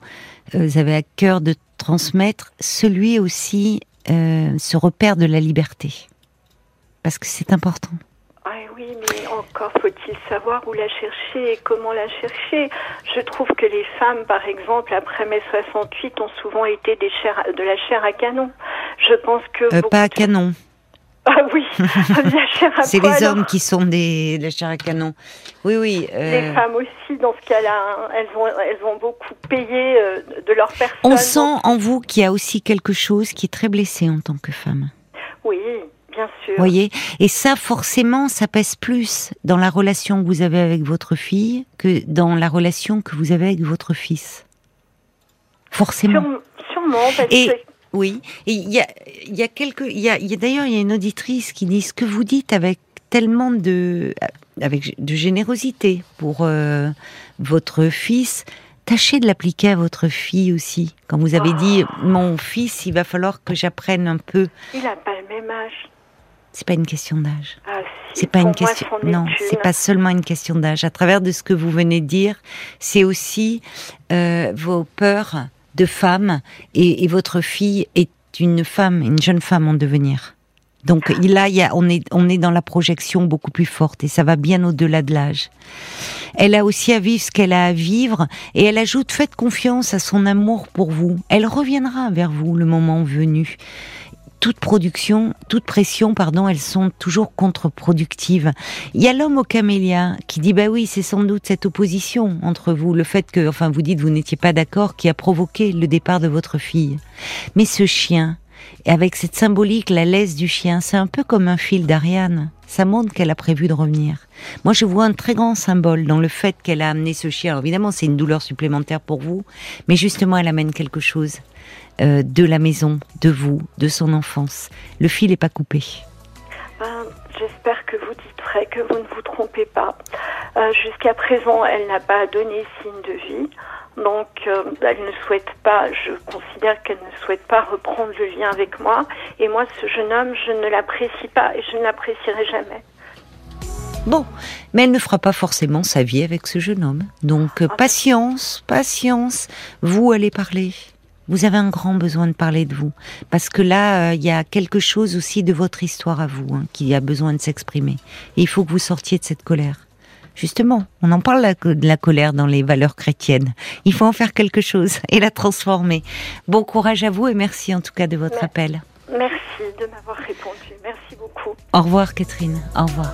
euh, avez à cœur de transmettre, celui aussi, euh, ce repère de la liberté. Parce que c'est important. Ah oui, mais encore faut-il savoir où la chercher et comment la chercher. Je trouve que les femmes, par exemple, après mai 68, ont souvent été des chairs, de la chair à canon. Je pense que Euh, pas à de- canon. [LAUGHS] Ah oui, la [LAUGHS] chair à C'est les hommes qui sont des la chair à canon. Oui, oui. euh, Les femmes aussi, dans ce cas-là, hein, elles vont, elles vont beaucoup payer euh, de leur personne. on sent en vous qu'il y a aussi quelque chose qui est très blessé en tant que femme. Oui, bien sûr. voyez Et ça, forcément, ça pèse plus dans la relation que vous avez avec votre fille que dans la relation que vous avez avec votre fils. Forcément. Sûrement, sûrement, parce Et- que Oui. Et il y a, il y a quelques, il y a, il y a- d'ailleurs, il y a une auditrice qui dit ce que vous dites avec tellement de, avec de générosité pour euh, votre fils. Tâchez de l'appliquer à votre fille aussi. Quand vous avez dit, mon fils, il va falloir que j'apprenne un peu. il n'a pas le même âge. C'est pas une question d'âge. Ah, si, C'est pas une moi, question. Non, c'est pas seulement une question d'âge. À travers de ce que vous venez de dire, c'est aussi euh, vos peurs de femme et, votre fille est une femme, une jeune femme en devenir. Donc là, y a, on est, on est dans la projection beaucoup plus forte et ça va bien au-delà de l'âge. Elle a aussi à vivre ce qu'elle a à vivre et elle ajoute faites confiance à son amour pour vous. Elle reviendra vers vous le moment venu toute production, toute pression, pardon, elles sont toujours contre-productives. Il y a l'homme au camélia qui dit bah oui, c'est sans doute cette opposition entre vous, le fait que, enfin, vous dites vous n'étiez pas d'accord, qui a provoqué le départ de votre fille. Mais ce chien, avec cette symbolique, la laisse du chien, c'est un peu comme un fil d'Ariane. Ça montre qu'elle a prévu de revenir. Moi, je vois un très grand symbole dans le fait qu'elle a amené ce chien. Alors, évidemment, c'est une douleur supplémentaire pour vous, mais justement, elle amène quelque chose euh, de la maison, de vous, de son enfance. Le fil n'est pas coupé. Ben, J'espère que vous dites vrai, que vous ne vous trompez pas. Euh, Jusqu'à présent, elle n'a pas donné signe de vie. Donc, euh, elle ne souhaite pas, je considère qu'elle ne souhaite pas reprendre le lien avec moi. Et moi, ce jeune homme, je ne l'apprécie pas et je ne l'apprécierai jamais. Bon, mais elle ne fera pas forcément sa vie avec ce jeune homme. Donc, euh, patience, patience. Vous allez parler. Vous avez un grand besoin de parler de vous. Parce que là, euh, il y a quelque chose aussi de votre histoire à vous hein, qui a besoin de s'exprimer. Et il faut que vous sortiez de cette colère. Justement, on en parle de la colère dans les valeurs chrétiennes. Il faut en faire quelque chose [LAUGHS] et la transformer. Bon courage à vous et merci en tout cas de votre Merci. appel. Merci de m'avoir répondu. Merci beaucoup. Au revoir Catherine. Au revoir.